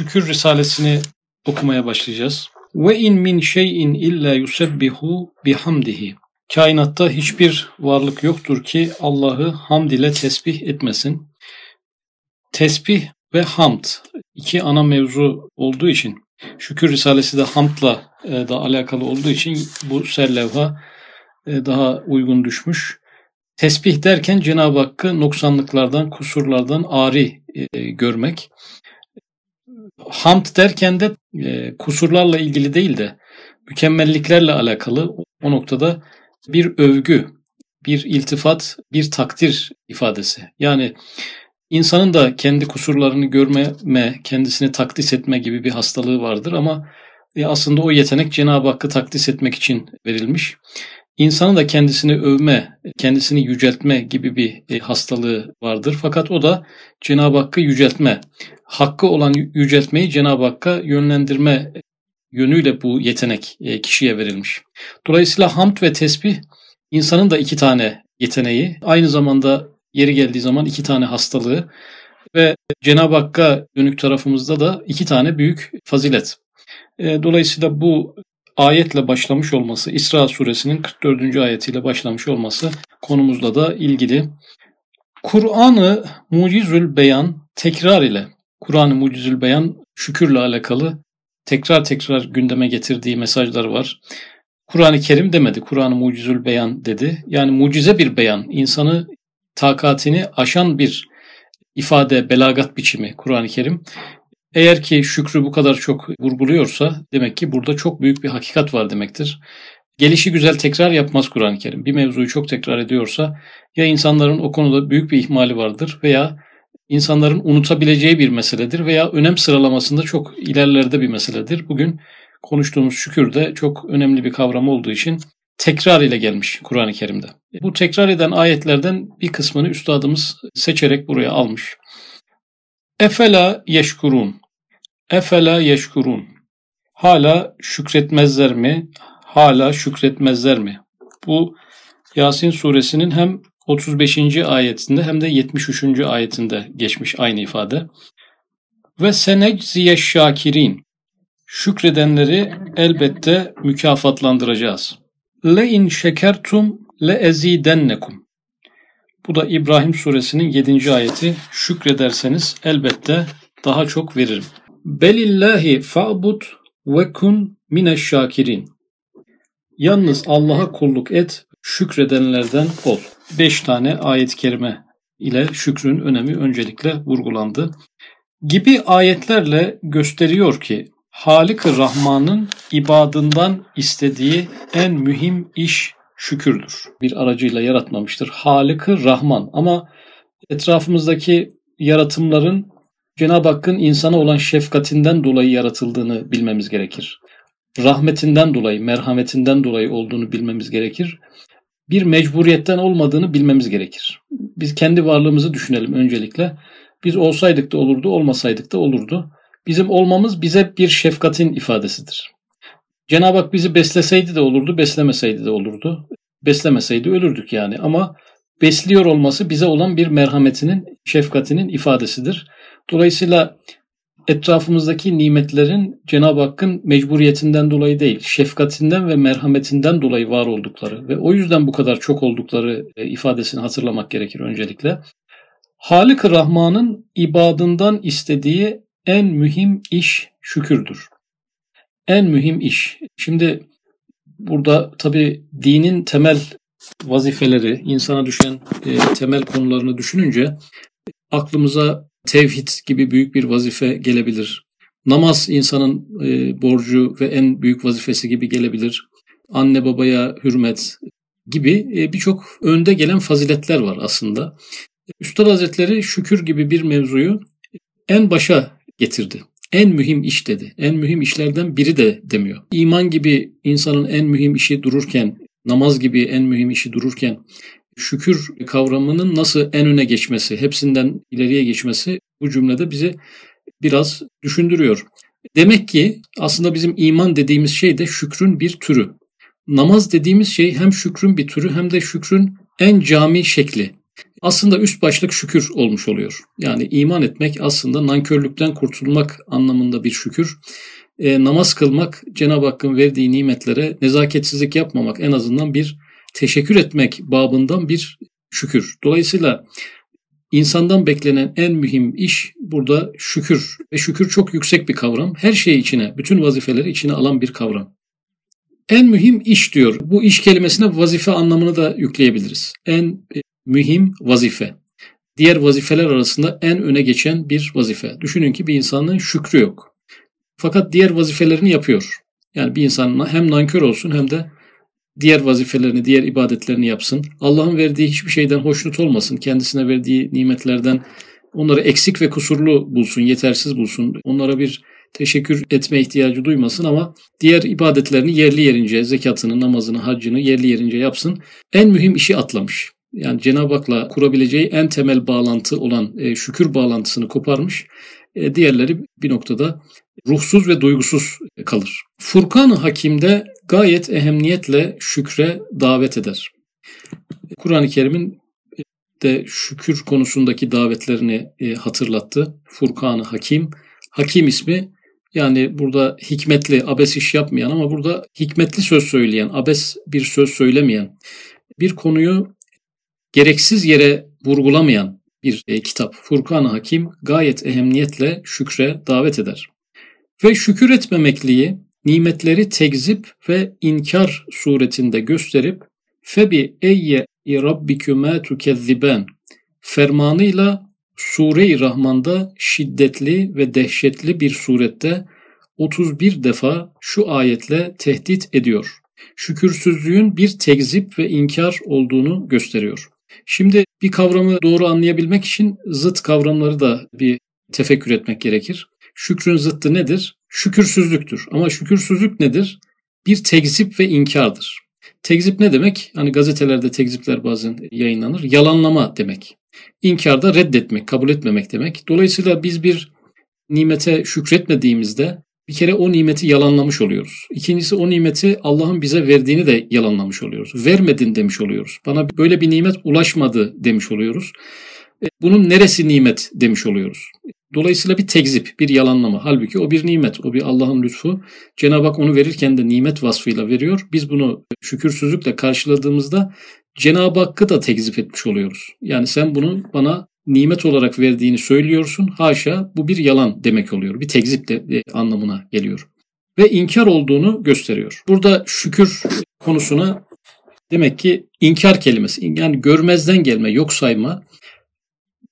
Şükür Risalesini okumaya başlayacağız. Ve in min şeyin illa yusebbihu bihamdihi. Kainatta hiçbir varlık yoktur ki Allah'ı hamd ile tesbih etmesin. Tesbih ve hamd iki ana mevzu olduğu için Şükür Risalesi de hamdla e, da alakalı olduğu için bu serlevha e, daha uygun düşmüş. Tesbih derken Cenab-ı Hakk'ı noksanlıklardan, kusurlardan ari e, görmek. Hamd derken de e, kusurlarla ilgili değil de mükemmelliklerle alakalı o noktada bir övgü, bir iltifat, bir takdir ifadesi. Yani insanın da kendi kusurlarını görmeme, kendisini takdis etme gibi bir hastalığı vardır ama e, aslında o yetenek Cenab-ı Hakk'ı takdis etmek için verilmiş. İnsanın da kendisini övme, kendisini yüceltme gibi bir e, hastalığı vardır. Fakat o da Cenab-ı Hakk'ı yüceltme, hakkı olan yüceltmeyi Cenab-ı Hakk'a yönlendirme yönüyle bu yetenek e, kişiye verilmiş. Dolayısıyla hamd ve tesbih insanın da iki tane yeteneği, aynı zamanda yeri geldiği zaman iki tane hastalığı ve Cenab-ı Hakk'a dönük tarafımızda da iki tane büyük fazilet. E, dolayısıyla bu ayetle başlamış olması, İsra suresinin 44. ayetiyle başlamış olması konumuzla da ilgili. Kur'an-ı Mucizül Beyan tekrar ile, Kur'an-ı Mucizül Beyan şükürle alakalı tekrar tekrar gündeme getirdiği mesajlar var. Kur'an-ı Kerim demedi, Kur'an-ı Mucizül Beyan dedi. Yani mucize bir beyan, insanı takatini aşan bir ifade, belagat biçimi Kur'an-ı Kerim. Eğer ki şükrü bu kadar çok vurguluyorsa demek ki burada çok büyük bir hakikat var demektir. Gelişi güzel tekrar yapmaz Kur'an-ı Kerim. Bir mevzuyu çok tekrar ediyorsa ya insanların o konuda büyük bir ihmali vardır veya insanların unutabileceği bir meseledir veya önem sıralamasında çok ilerlerde bir meseledir. Bugün konuştuğumuz şükür de çok önemli bir kavram olduğu için tekrar ile gelmiş Kur'an-ı Kerim'de. Bu tekrar eden ayetlerden bir kısmını üstadımız seçerek buraya almış. Efela yeşkurun. Efela yeşkurun. Hala şükretmezler mi? Hala şükretmezler mi? Bu Yasin suresinin hem 35. ayetinde hem de 73. ayetinde geçmiş aynı ifade. Ve senecziye şakirin. Şükredenleri elbette mükafatlandıracağız. Le in şekertum le ezidennekum. Bu da İbrahim suresinin 7. ayeti. Şükrederseniz elbette daha çok veririm. Belillahi fa'bud ve kun mineşşakirin. Yalnız Allah'a kulluk et, şükredenlerden ol. Beş tane ayet-i kerime ile şükrün önemi öncelikle vurgulandı. Gibi ayetlerle gösteriyor ki Halik-i Rahman'ın ibadından istediği en mühim iş şükürdür. Bir aracıyla yaratmamıştır. Halıkı Rahman ama etrafımızdaki yaratımların Cenab-ı Hakk'ın insana olan şefkatinden dolayı yaratıldığını bilmemiz gerekir. Rahmetinden dolayı, merhametinden dolayı olduğunu bilmemiz gerekir. Bir mecburiyetten olmadığını bilmemiz gerekir. Biz kendi varlığımızı düşünelim öncelikle. Biz olsaydık da olurdu, olmasaydık da olurdu. Bizim olmamız bize bir şefkatin ifadesidir. Cenab-ı Hak bizi besleseydi de olurdu, beslemeseydi de olurdu. Beslemeseydi ölürdük yani ama besliyor olması bize olan bir merhametinin, şefkatinin ifadesidir. Dolayısıyla etrafımızdaki nimetlerin Cenab-ı Hakk'ın mecburiyetinden dolayı değil, şefkatinden ve merhametinden dolayı var oldukları ve o yüzden bu kadar çok oldukları e, ifadesini hatırlamak gerekir öncelikle. Halik-i Rahman'ın ibadından istediği en mühim iş şükürdür en mühim iş. Şimdi burada tabi dinin temel vazifeleri, insana düşen e, temel konularını düşününce aklımıza tevhid gibi büyük bir vazife gelebilir. Namaz insanın e, borcu ve en büyük vazifesi gibi gelebilir. Anne babaya hürmet gibi e, birçok önde gelen faziletler var aslında. Üstad Hazretleri şükür gibi bir mevzuyu en başa getirdi en mühim iş dedi. En mühim işlerden biri de demiyor. İman gibi insanın en mühim işi dururken, namaz gibi en mühim işi dururken şükür kavramının nasıl en öne geçmesi, hepsinden ileriye geçmesi bu cümlede bizi biraz düşündürüyor. Demek ki aslında bizim iman dediğimiz şey de şükrün bir türü. Namaz dediğimiz şey hem şükrün bir türü hem de şükrün en cami şekli. aslında üst başlık şükür olmuş oluyor. Yani iman etmek aslında nankörlükten kurtulmak anlamında bir şükür. E, namaz kılmak, Cenab-ı Hakk'ın verdiği nimetlere nezaketsizlik yapmamak en azından bir teşekkür etmek babından bir şükür. Dolayısıyla insandan beklenen en mühim iş burada şükür. Ve şükür çok yüksek bir kavram. Her şeyi içine, bütün vazifeleri içine alan bir kavram. En mühim iş diyor. Bu iş kelimesine vazife anlamını da yükleyebiliriz. En e, mühim vazife. Diğer vazifeler arasında en öne geçen bir vazife. Düşünün ki bir insanın şükrü yok. Fakat diğer vazifelerini yapıyor. Yani bir insan hem nankör olsun hem de diğer vazifelerini, diğer ibadetlerini yapsın. Allah'ın verdiği hiçbir şeyden hoşnut olmasın. Kendisine verdiği nimetlerden onları eksik ve kusurlu bulsun, yetersiz bulsun. Onlara bir teşekkür etme ihtiyacı duymasın ama diğer ibadetlerini yerli yerince, zekatını, namazını, haccını yerli yerince yapsın. En mühim işi atlamış. Yani Cenab-ı Hak'la kurabileceği en temel bağlantı olan e, şükür bağlantısını koparmış. E, diğerleri bir noktada ruhsuz ve duygusuz kalır. Furkan-ı Hakim'de gayet ehemmiyetle şükre davet eder. Kur'an-ı Kerim'in de şükür konusundaki davetlerini e, hatırlattı. Furkan-ı Hakim. Hakim ismi yani burada hikmetli, abes iş yapmayan ama burada hikmetli söz söyleyen, abes bir söz söylemeyen, bir konuyu gereksiz yere vurgulamayan bir e, kitap. Furkan-ı Hakim gayet ehemmiyetle şükre davet eder. Ve şükür etmemekliği nimetleri tekzip ve inkar suretinde gösterip febi eyye rabbiküme tukezziben fermanıyla Sure-i Rahman'da şiddetli ve dehşetli bir surette 31 defa şu ayetle tehdit ediyor. Şükürsüzlüğün bir tekzip ve inkar olduğunu gösteriyor. Şimdi bir kavramı doğru anlayabilmek için zıt kavramları da bir tefekkür etmek gerekir. Şükrün zıttı nedir? Şükürsüzlüktür. Ama şükürsüzlük nedir? Bir tekzip ve inkardır. Tekzip ne demek? Hani gazetelerde tekzipler bazen yayınlanır. Yalanlama demek. İnkar da reddetmek, kabul etmemek demek. Dolayısıyla biz bir nimete şükretmediğimizde bir kere o nimeti yalanlamış oluyoruz. İkincisi o nimeti Allah'ın bize verdiğini de yalanlamış oluyoruz. Vermedin demiş oluyoruz. Bana böyle bir nimet ulaşmadı demiş oluyoruz. E, bunun neresi nimet demiş oluyoruz. Dolayısıyla bir tekzip, bir yalanlama. Halbuki o bir nimet, o bir Allah'ın lütfu. Cenab-ı Hak onu verirken de nimet vasfıyla veriyor. Biz bunu şükürsüzlükle karşıladığımızda Cenab-ı Hakk'ı da tekzip etmiş oluyoruz. Yani sen bunu bana nimet olarak verdiğini söylüyorsun. Haşa bu bir yalan demek oluyor. Bir tekzip de anlamına geliyor. Ve inkar olduğunu gösteriyor. Burada şükür konusuna demek ki inkar kelimesi yani görmezden gelme, yok sayma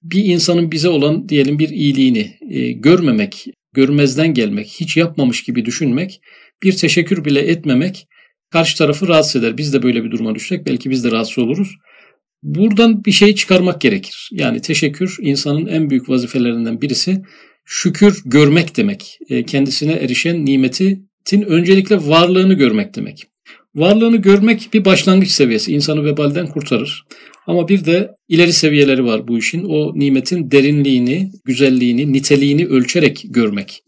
bir insanın bize olan diyelim bir iyiliğini e, görmemek, görmezden gelmek, hiç yapmamış gibi düşünmek, bir teşekkür bile etmemek karşı tarafı rahatsız eder. Biz de böyle bir duruma düşsek belki biz de rahatsız oluruz. Buradan bir şey çıkarmak gerekir. Yani teşekkür insanın en büyük vazifelerinden birisi şükür görmek demek. E, kendisine erişen nimetin öncelikle varlığını görmek demek. Varlığını görmek bir başlangıç seviyesi. insanı vebalden kurtarır. Ama bir de ileri seviyeleri var bu işin. O nimetin derinliğini, güzelliğini, niteliğini ölçerek görmek.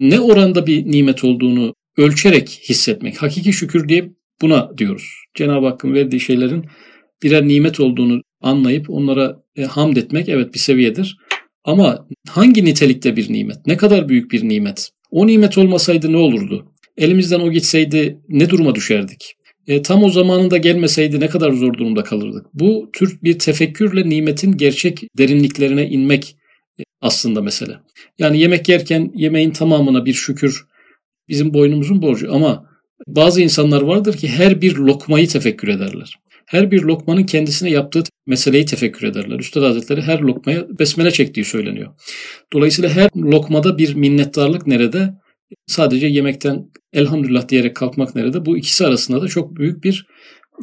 Ne oranda bir nimet olduğunu ölçerek hissetmek. Hakiki şükür diye buna diyoruz. Cenab-ı Hakk'ın verdiği şeylerin birer nimet olduğunu anlayıp onlara e, hamd etmek evet bir seviyedir. Ama hangi nitelikte bir nimet? Ne kadar büyük bir nimet? O nimet olmasaydı ne olurdu? Elimizden o gitseydi ne duruma düşerdik? E, tam o zamanında gelmeseydi ne kadar zor durumda kalırdık. Bu tür bir tefekkürle nimetin gerçek derinliklerine inmek e, aslında mesele. Yani yemek yerken yemeğin tamamına bir şükür bizim boynumuzun borcu ama bazı insanlar vardır ki her bir lokmayı tefekkür ederler. Her bir lokmanın kendisine yaptığı meseleyi tefekkür ederler. Üstad Hazretleri her lokmaya besmele çektiği söyleniyor. Dolayısıyla her lokmada bir minnettarlık nerede? Sadece yemekten elhamdülillah diyerek kalkmak nerede? Bu ikisi arasında da çok büyük bir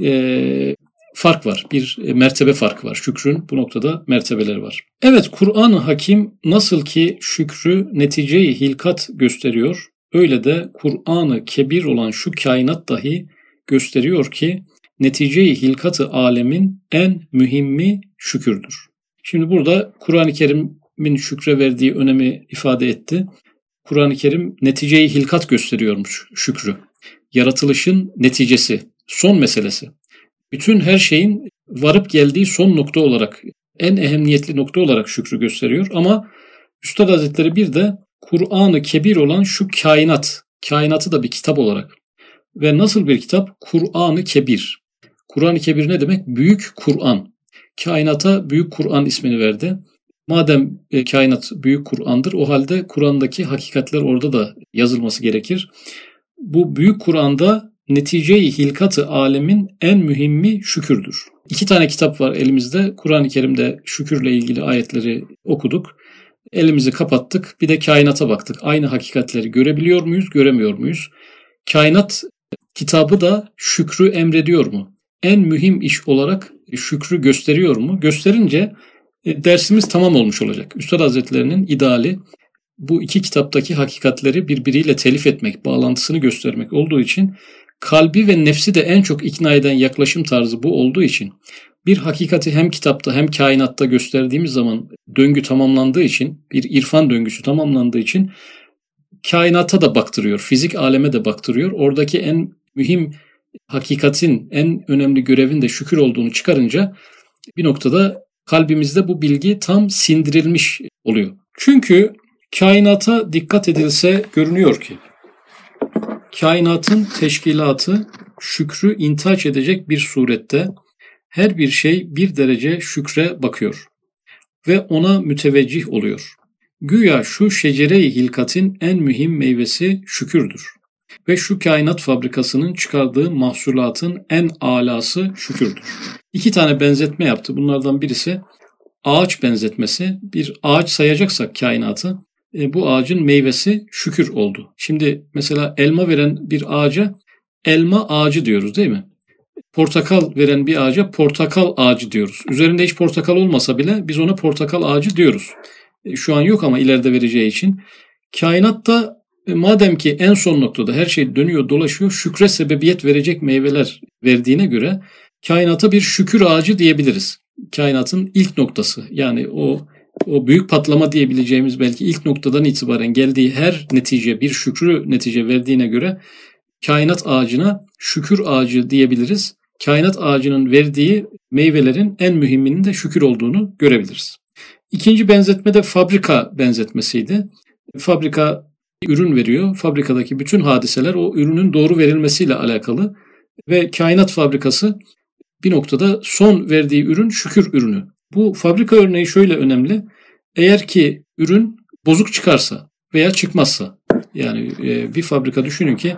e, fark var. Bir mertebe farkı var. Şükrün bu noktada mertebeleri var. Evet Kur'an-ı Hakim nasıl ki şükrü neticeyi hilkat gösteriyor, öyle de Kur'an-ı Kebir olan şu kainat dahi gösteriyor ki neticeyi hilkatı alemin en mühimmi şükürdür. Şimdi burada Kur'an-ı Kerim'in şükre verdiği önemi ifade etti. Kur'an-ı Kerim neticeyi hilkat gösteriyormuş şükrü. Yaratılışın neticesi, son meselesi. Bütün her şeyin varıp geldiği son nokta olarak, en ehemmiyetli nokta olarak şükrü gösteriyor. Ama Üstad Hazretleri bir de Kur'an-ı Kebir olan şu kainat, kainatı da bir kitap olarak ve nasıl bir kitap? Kur'an-ı Kebir. Kur'an-ı Kebir ne demek? Büyük Kur'an. Kainata Büyük Kur'an ismini verdi. Madem e, kainat büyük Kur'an'dır o halde Kur'an'daki hakikatler orada da yazılması gerekir. Bu büyük Kur'an'da netice-i hilkat-ı alemin en mühimmi şükürdür. İki tane kitap var elimizde. Kur'an-ı Kerim'de şükürle ilgili ayetleri okuduk. Elimizi kapattık. Bir de kainata baktık. Aynı hakikatleri görebiliyor muyuz, göremiyor muyuz? Kainat kitabı da şükrü emrediyor mu? En mühim iş olarak şükrü gösteriyor mu? Gösterince dersimiz tamam olmuş olacak. Üstad Hazretlerinin ideali bu iki kitaptaki hakikatleri birbiriyle telif etmek, bağlantısını göstermek olduğu için kalbi ve nefsi de en çok ikna eden yaklaşım tarzı bu olduğu için bir hakikati hem kitapta hem kainatta gösterdiğimiz zaman döngü tamamlandığı için, bir irfan döngüsü tamamlandığı için kainata da baktırıyor, fizik aleme de baktırıyor. Oradaki en mühim hakikatin, en önemli görevin de şükür olduğunu çıkarınca bir noktada kalbimizde bu bilgi tam sindirilmiş oluyor. Çünkü kainata dikkat edilse görünüyor ki kainatın teşkilatı şükrü intaç edecek bir surette her bir şey bir derece şükre bakıyor ve ona müteveccih oluyor. Güya şu şecere-i hilkatin en mühim meyvesi şükürdür. Ve şu kainat fabrikasının çıkardığı mahsulatın en alası şükürdür. İki tane benzetme yaptı. Bunlardan birisi ağaç benzetmesi. Bir ağaç sayacaksak kainatı e, bu ağacın meyvesi şükür oldu. Şimdi mesela elma veren bir ağaca elma ağacı diyoruz değil mi? Portakal veren bir ağaca portakal ağacı diyoruz. Üzerinde hiç portakal olmasa bile biz ona portakal ağacı diyoruz. E, şu an yok ama ileride vereceği için. Kainatta e, madem ki en son noktada her şey dönüyor dolaşıyor şükre sebebiyet verecek meyveler verdiğine göre kainata bir şükür ağacı diyebiliriz. Kainatın ilk noktası yani o o büyük patlama diyebileceğimiz belki ilk noktadan itibaren geldiği her netice bir şükrü netice verdiğine göre kainat ağacına şükür ağacı diyebiliriz. Kainat ağacının verdiği meyvelerin en mühiminin de şükür olduğunu görebiliriz. İkinci benzetme de fabrika benzetmesiydi. Fabrika ürün veriyor. Fabrikadaki bütün hadiseler o ürünün doğru verilmesiyle alakalı ve kainat fabrikası bir noktada son verdiği ürün şükür ürünü. Bu fabrika örneği şöyle önemli. Eğer ki ürün bozuk çıkarsa veya çıkmazsa yani e, bir fabrika düşünün ki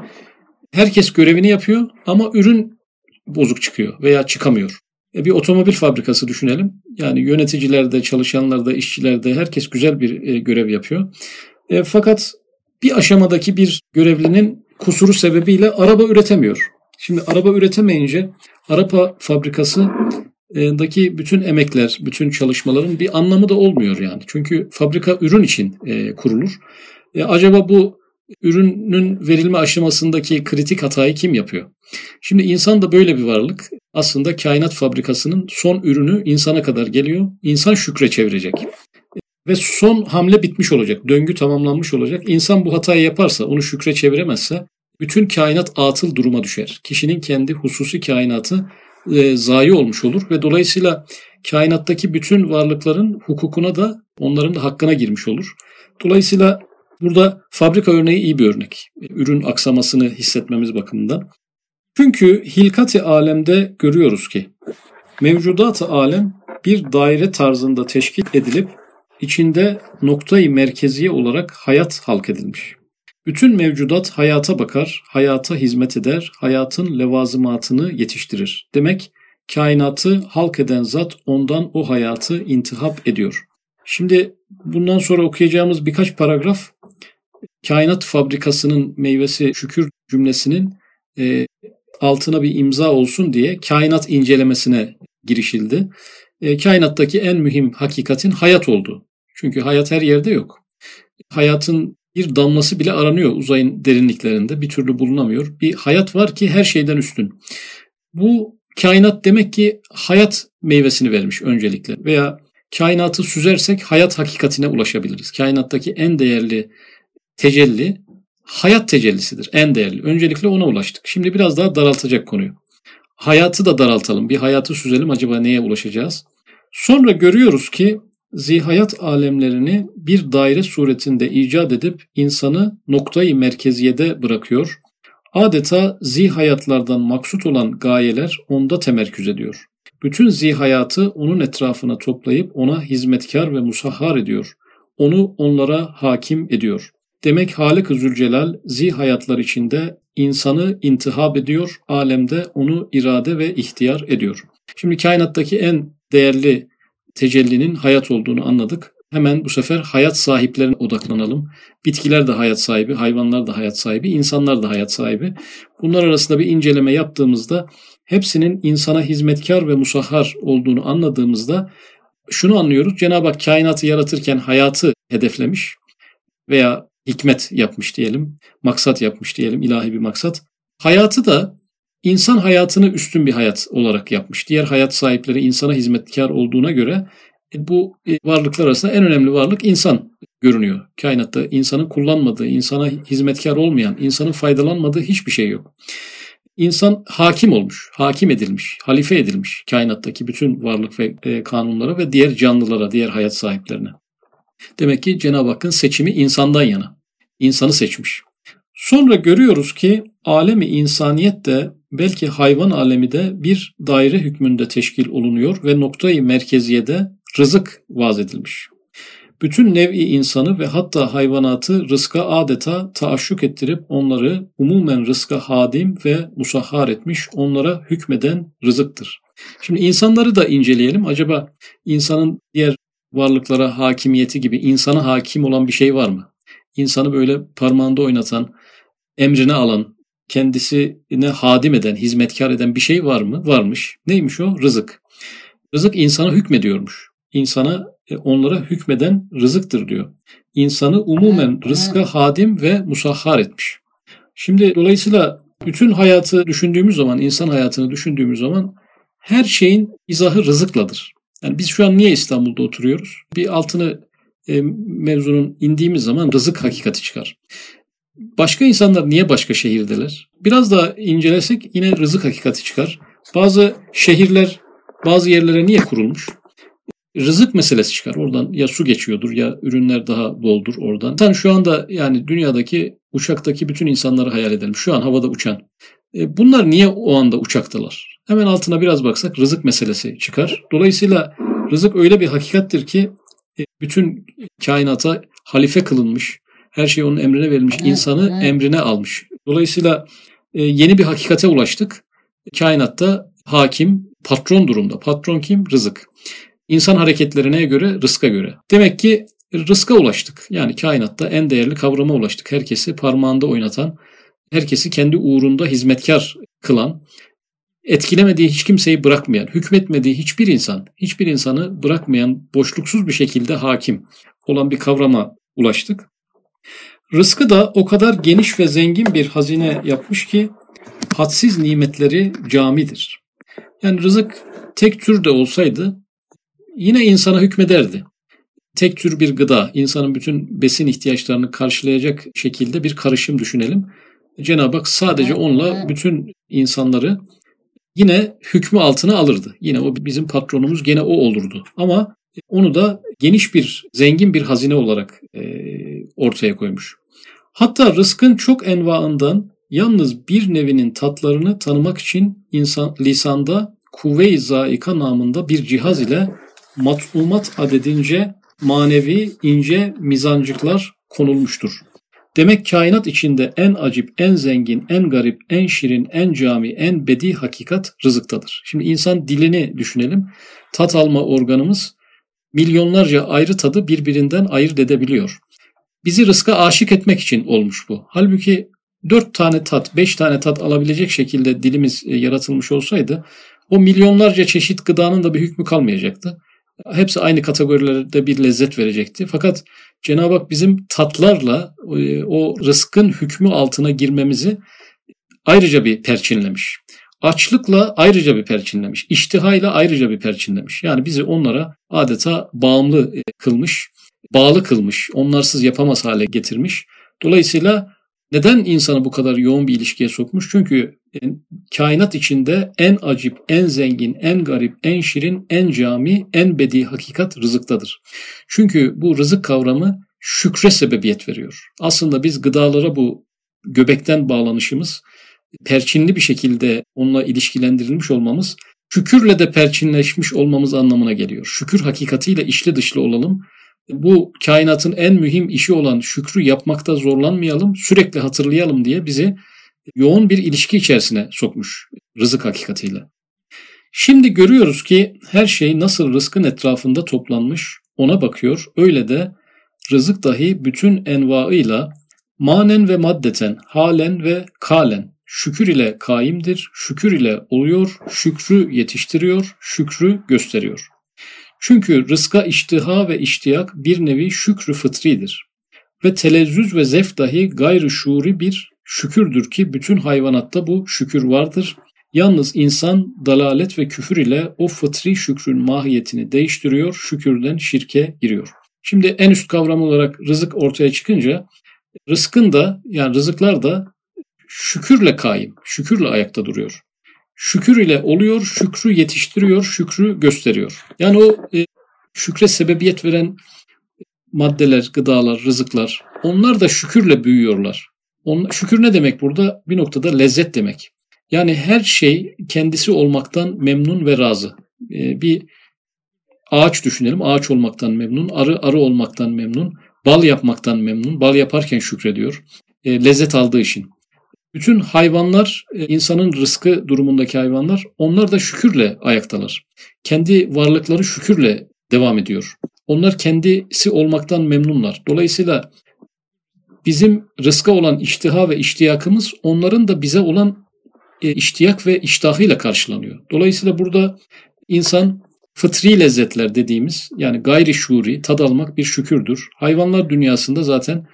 herkes görevini yapıyor ama ürün bozuk çıkıyor veya çıkamıyor. E, bir otomobil fabrikası düşünelim. Yani yöneticilerde, çalışanlarda, işçilerde herkes güzel bir e, görev yapıyor. Fakat bir aşamadaki bir görevlinin kusuru sebebiyle araba üretemiyor. Şimdi araba üretemeyince araba fabrikası daki bütün emekler, bütün çalışmaların bir anlamı da olmuyor yani. Çünkü fabrika ürün için e, kurulur. E, acaba bu ürünün verilme aşamasındaki kritik hatayı kim yapıyor? Şimdi insan da böyle bir varlık. Aslında kainat fabrikasının son ürünü insana kadar geliyor. İnsan şükre çevirecek. Ve son hamle bitmiş olacak. Döngü tamamlanmış olacak. İnsan bu hatayı yaparsa, onu şükre çeviremezse bütün kainat atıl duruma düşer. Kişinin kendi hususi kainatı e, zayi olmuş olur ve dolayısıyla kainattaki bütün varlıkların hukukuna da onların da hakkına girmiş olur. Dolayısıyla burada fabrika örneği iyi bir örnek. Ürün aksamasını hissetmemiz bakımından. Çünkü hilkati alemde görüyoruz ki mevcudat-ı alem bir daire tarzında teşkil edilip içinde noktayı merkeziye olarak hayat halk edilmiş. Bütün mevcudat hayata bakar, hayata hizmet eder, hayatın levazımatını yetiştirir. Demek kainatı halk eden zat ondan o hayatı intihap ediyor. Şimdi bundan sonra okuyacağımız birkaç paragraf kainat fabrikasının meyvesi şükür cümlesinin e, altına bir imza olsun diye kainat incelemesine girişildi. E, kainattaki en mühim hakikatin hayat oldu. Çünkü hayat her yerde yok. Hayatın bir damlası bile aranıyor uzayın derinliklerinde. Bir türlü bulunamıyor. Bir hayat var ki her şeyden üstün. Bu kainat demek ki hayat meyvesini vermiş öncelikle. Veya kainatı süzersek hayat hakikatine ulaşabiliriz. Kainattaki en değerli tecelli hayat tecellisidir. En değerli. Öncelikle ona ulaştık. Şimdi biraz daha daraltacak konuyu. hayatı da daraltalım. Bir hayatı süzelim acaba neye ulaşacağız? Sonra görüyoruz ki zihayat alemlerini bir daire suretinde icat edip insanı noktayı merkeziyede bırakıyor. Adeta zihayatlardan maksut olan gayeler onda temerküz ediyor. Bütün zihayatı onun etrafına toplayıp ona hizmetkar ve musahhar ediyor. Onu onlara hakim ediyor. Demek Halik-i Zülcelal zihayatlar içinde insanı intihab ediyor, alemde onu irade ve ihtiyar ediyor. Şimdi kainattaki en değerli tecellinin hayat olduğunu anladık. Hemen bu sefer hayat sahiplerine odaklanalım. Bitkiler de hayat sahibi, hayvanlar da hayat sahibi, insanlar da hayat sahibi. Bunlar arasında bir inceleme yaptığımızda hepsinin insana hizmetkar ve musahhar olduğunu anladığımızda şunu anlıyoruz. Cenab-ı Hak kainatı yaratırken hayatı hedeflemiş veya hikmet yapmış diyelim, maksat yapmış diyelim, ilahi bir maksat. Hayatı da insan hayatını üstün bir hayat olarak yapmış. Diğer hayat sahipleri insana hizmetkar olduğuna göre e, bu e, varlıklar arasında en önemli varlık insan görünüyor. Kainatta insanın kullanmadığı, insana hizmetkar olmayan, insanın faydalanmadığı hiçbir şey yok. İnsan hakim olmuş, hakim edilmiş, halife edilmiş kainattaki bütün varlık ve e, kanunlara ve diğer canlılara, diğer hayat sahiplerine. Demek ki Cenab-ı Hakk'ın seçimi insandan yana. İnsanı seçmiş. Sonra görüyoruz ki alemi insaniyet de belki hayvan alemi de bir daire hükmünde teşkil olunuyor ve noktayı merkeziyede rızık vaz edilmiş. Bütün nev'i insanı ve hatta hayvanatı rızka adeta taaşşuk ettirip onları umumen rızka hadim ve musahhar etmiş, onlara hükmeden rızıktır. Şimdi insanları da inceleyelim. Acaba insanın diğer varlıklara hakimiyeti gibi insana hakim olan bir şey var mı? İnsanı böyle parmağında oynatan, emrine alan, kendisine hadim eden, hizmetkar eden bir şey var mı? Varmış. Neymiş o? Rızık. Rızık insana hükmediyormuş. İnsana e, onlara hükmeden rızıktır diyor. İnsanı umumen rızka hadim ve musahhar etmiş. Şimdi dolayısıyla bütün hayatı düşündüğümüz zaman, insan hayatını düşündüğümüz zaman her şeyin izahı rızıkladır. Yani biz şu an niye İstanbul'da oturuyoruz? Bir altını e, mevzunun indiğimiz zaman rızık hakikati çıkar. Başka insanlar niye başka şehirdeler? Biraz daha incelesek yine rızık hakikati çıkar. Bazı şehirler bazı yerlere niye kurulmuş? Rızık meselesi çıkar. Oradan ya su geçiyordur ya ürünler daha boldur oradan. Sen şu anda yani dünyadaki uçaktaki bütün insanları hayal edelim. Şu an havada uçan. E, bunlar niye o anda uçaktalar? Hemen altına biraz baksak rızık meselesi çıkar. Dolayısıyla rızık öyle bir hakikattir ki e, bütün kainata halife kılınmış, her şey onun emrine verilmiş, insanı emrine almış. Dolayısıyla e, yeni bir hakikate ulaştık. Kainatta hakim, patron durumda. Patron kim? Rızık. İnsan hareketlerine göre, rızka göre. Demek ki rızka ulaştık. Yani kainatta en değerli kavrama ulaştık. Herkesi parmağında oynatan, herkesi kendi uğrunda hizmetkar kılan, etkilemediği hiç kimseyi bırakmayan, hükmetmediği hiçbir insan, hiçbir insanı bırakmayan, boşluksuz bir şekilde hakim olan bir kavrama ulaştık. Rızkı da o kadar geniş ve zengin bir hazine yapmış ki hadsiz nimetleri camidir. Yani rızık tek tür de olsaydı yine insana hükmederdi. Tek tür bir gıda, insanın bütün besin ihtiyaçlarını karşılayacak şekilde bir karışım düşünelim. Cenab-ı Hak sadece onunla bütün insanları yine hükmü altına alırdı. Yine o bizim patronumuz gene o olurdu. Ama onu da geniş bir, zengin bir hazine olarak e, ortaya koymuş. Hatta rızkın çok envaından yalnız bir nevinin tatlarını tanımak için insan lisanda kuvve-i zaika namında bir cihaz ile mat'umat adedince manevi ince mizancıklar konulmuştur. Demek kainat içinde en acip, en zengin, en garip, en şirin, en cami, en bedi hakikat rızıktadır. Şimdi insan dilini düşünelim. Tat alma organımız milyonlarca ayrı tadı birbirinden ayırt edebiliyor. Bizi rızka aşık etmek için olmuş bu. Halbuki dört tane tat, beş tane tat alabilecek şekilde dilimiz e, yaratılmış olsaydı o milyonlarca çeşit gıdanın da bir hükmü kalmayacaktı. Hepsi aynı kategorilerde bir lezzet verecekti. Fakat Cenab-ı Hak bizim tatlarla e, o rızkın hükmü altına girmemizi ayrıca bir perçinlemiş. Açlıkla ayrıca bir perçinlemiş. İştihayla ayrıca bir perçinlemiş. Yani bizi onlara adeta bağımlı e, kılmış, bağlı kılmış, onlarsız yapamaz hale getirmiş. Dolayısıyla neden insanı bu kadar yoğun bir ilişkiye sokmuş? Çünkü e, kainat içinde en acip, en zengin, en garip, en şirin, en cami, en bedi hakikat rızıktadır. Çünkü bu rızık kavramı şükre sebebiyet veriyor. Aslında biz gıdalara bu göbekten bağlanışımız, perçinli bir şekilde onunla ilişkilendirilmiş olmamız, şükürle de perçinleşmiş olmamız anlamına geliyor. Şükür hakikatiyle içli dışlı olalım bu kainatın en mühim işi olan şükrü yapmakta zorlanmayalım, sürekli hatırlayalım diye bizi yoğun bir ilişki içerisine sokmuş rızık hakikatiyle. Şimdi görüyoruz ki her şey nasıl rızkın etrafında toplanmış ona bakıyor. Öyle de rızık dahi bütün envaıyla manen ve maddeten, halen ve kalen şükür ile kaimdir, şükür ile oluyor, şükrü yetiştiriyor, şükrü gösteriyor. Çünkü rızka iştiha ve iştiyak bir nevi şükrü fıtridir. Ve telezzüz ve zef dahi gayrı şuuri bir şükürdür ki bütün hayvanatta bu şükür vardır. Yalnız insan dalalet ve küfür ile o fıtri şükrün mahiyetini değiştiriyor, şükürden şirke giriyor. Şimdi en üst kavram olarak rızık ortaya çıkınca rızkın da yani rızıklar da şükürle kaim, şükürle ayakta duruyor şükür ile oluyor, şükrü yetiştiriyor, şükrü gösteriyor. Yani o e, şükre sebebiyet veren maddeler, gıdalar, rızıklar onlar da şükürle büyüyorlar. On, şükür ne demek burada? Bir noktada lezzet demek. Yani her şey kendisi olmaktan memnun ve razı. E, bir ağaç düşünelim. Ağaç olmaktan memnun, arı arı olmaktan memnun, bal yapmaktan memnun. Bal yaparken şükrediyor. E, lezzet aldığı için. Bütün hayvanlar, e, insanın rızkı durumundaki hayvanlar, onlar da şükürle ayaktalar. Kendi varlıkları şükürle devam ediyor. Onlar kendisi olmaktan memnunlar. Dolayısıyla bizim rızka olan iştiha ve iştiyakımız onların da bize olan e, iştiyak ve iştahıyla karşılanıyor. Dolayısıyla burada insan fıtri lezzetler dediğimiz yani gayri şuuri tad almak bir şükürdür. Hayvanlar dünyasında zaten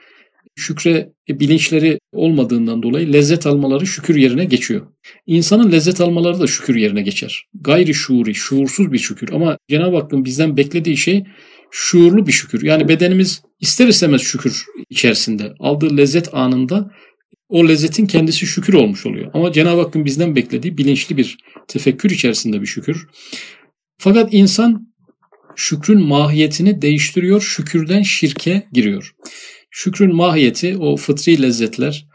şükre bilinçleri olmadığından dolayı lezzet almaları şükür yerine geçiyor. İnsanın lezzet almaları da şükür yerine geçer. Gayri şuuri, şuursuz bir şükür. Ama Cenab-ı Hakk'ın bizden beklediği şey şuurlu bir şükür. Yani bedenimiz ister istemez şükür içerisinde. Aldığı lezzet anında o lezzetin kendisi şükür olmuş oluyor. Ama Cenab-ı Hakk'ın bizden beklediği bilinçli bir tefekkür içerisinde bir şükür. Fakat insan şükrün mahiyetini değiştiriyor, şükürden şirke giriyor. Şükrün mahiyeti o fıtri lezzetler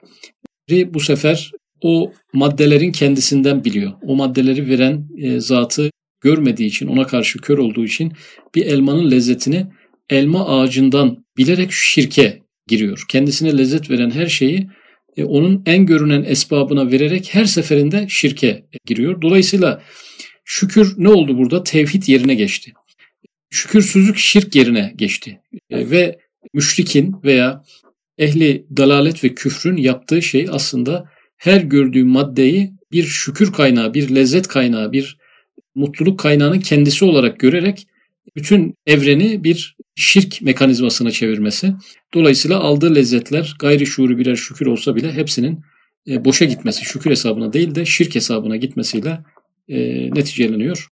bu sefer o maddelerin kendisinden biliyor. O maddeleri veren e, zatı görmediği için, ona karşı kör olduğu için bir elmanın lezzetini elma ağacından bilerek şirke giriyor. Kendisine lezzet veren her şeyi e, onun en görünen esbabına vererek her seferinde şirke giriyor. Dolayısıyla şükür ne oldu burada? Tevhid yerine geçti. Şükürsüzlük şirk yerine geçti. E, ve müşrikin veya ehli dalalet ve küfrün yaptığı şey aslında her gördüğü maddeyi bir şükür kaynağı, bir lezzet kaynağı, bir mutluluk kaynağının kendisi olarak görerek bütün evreni bir şirk mekanizmasına çevirmesi. Dolayısıyla aldığı lezzetler gayri şuuru birer şükür olsa bile hepsinin e, boşa gitmesi, şükür hesabına değil de şirk hesabına gitmesiyle e, neticeleniyor.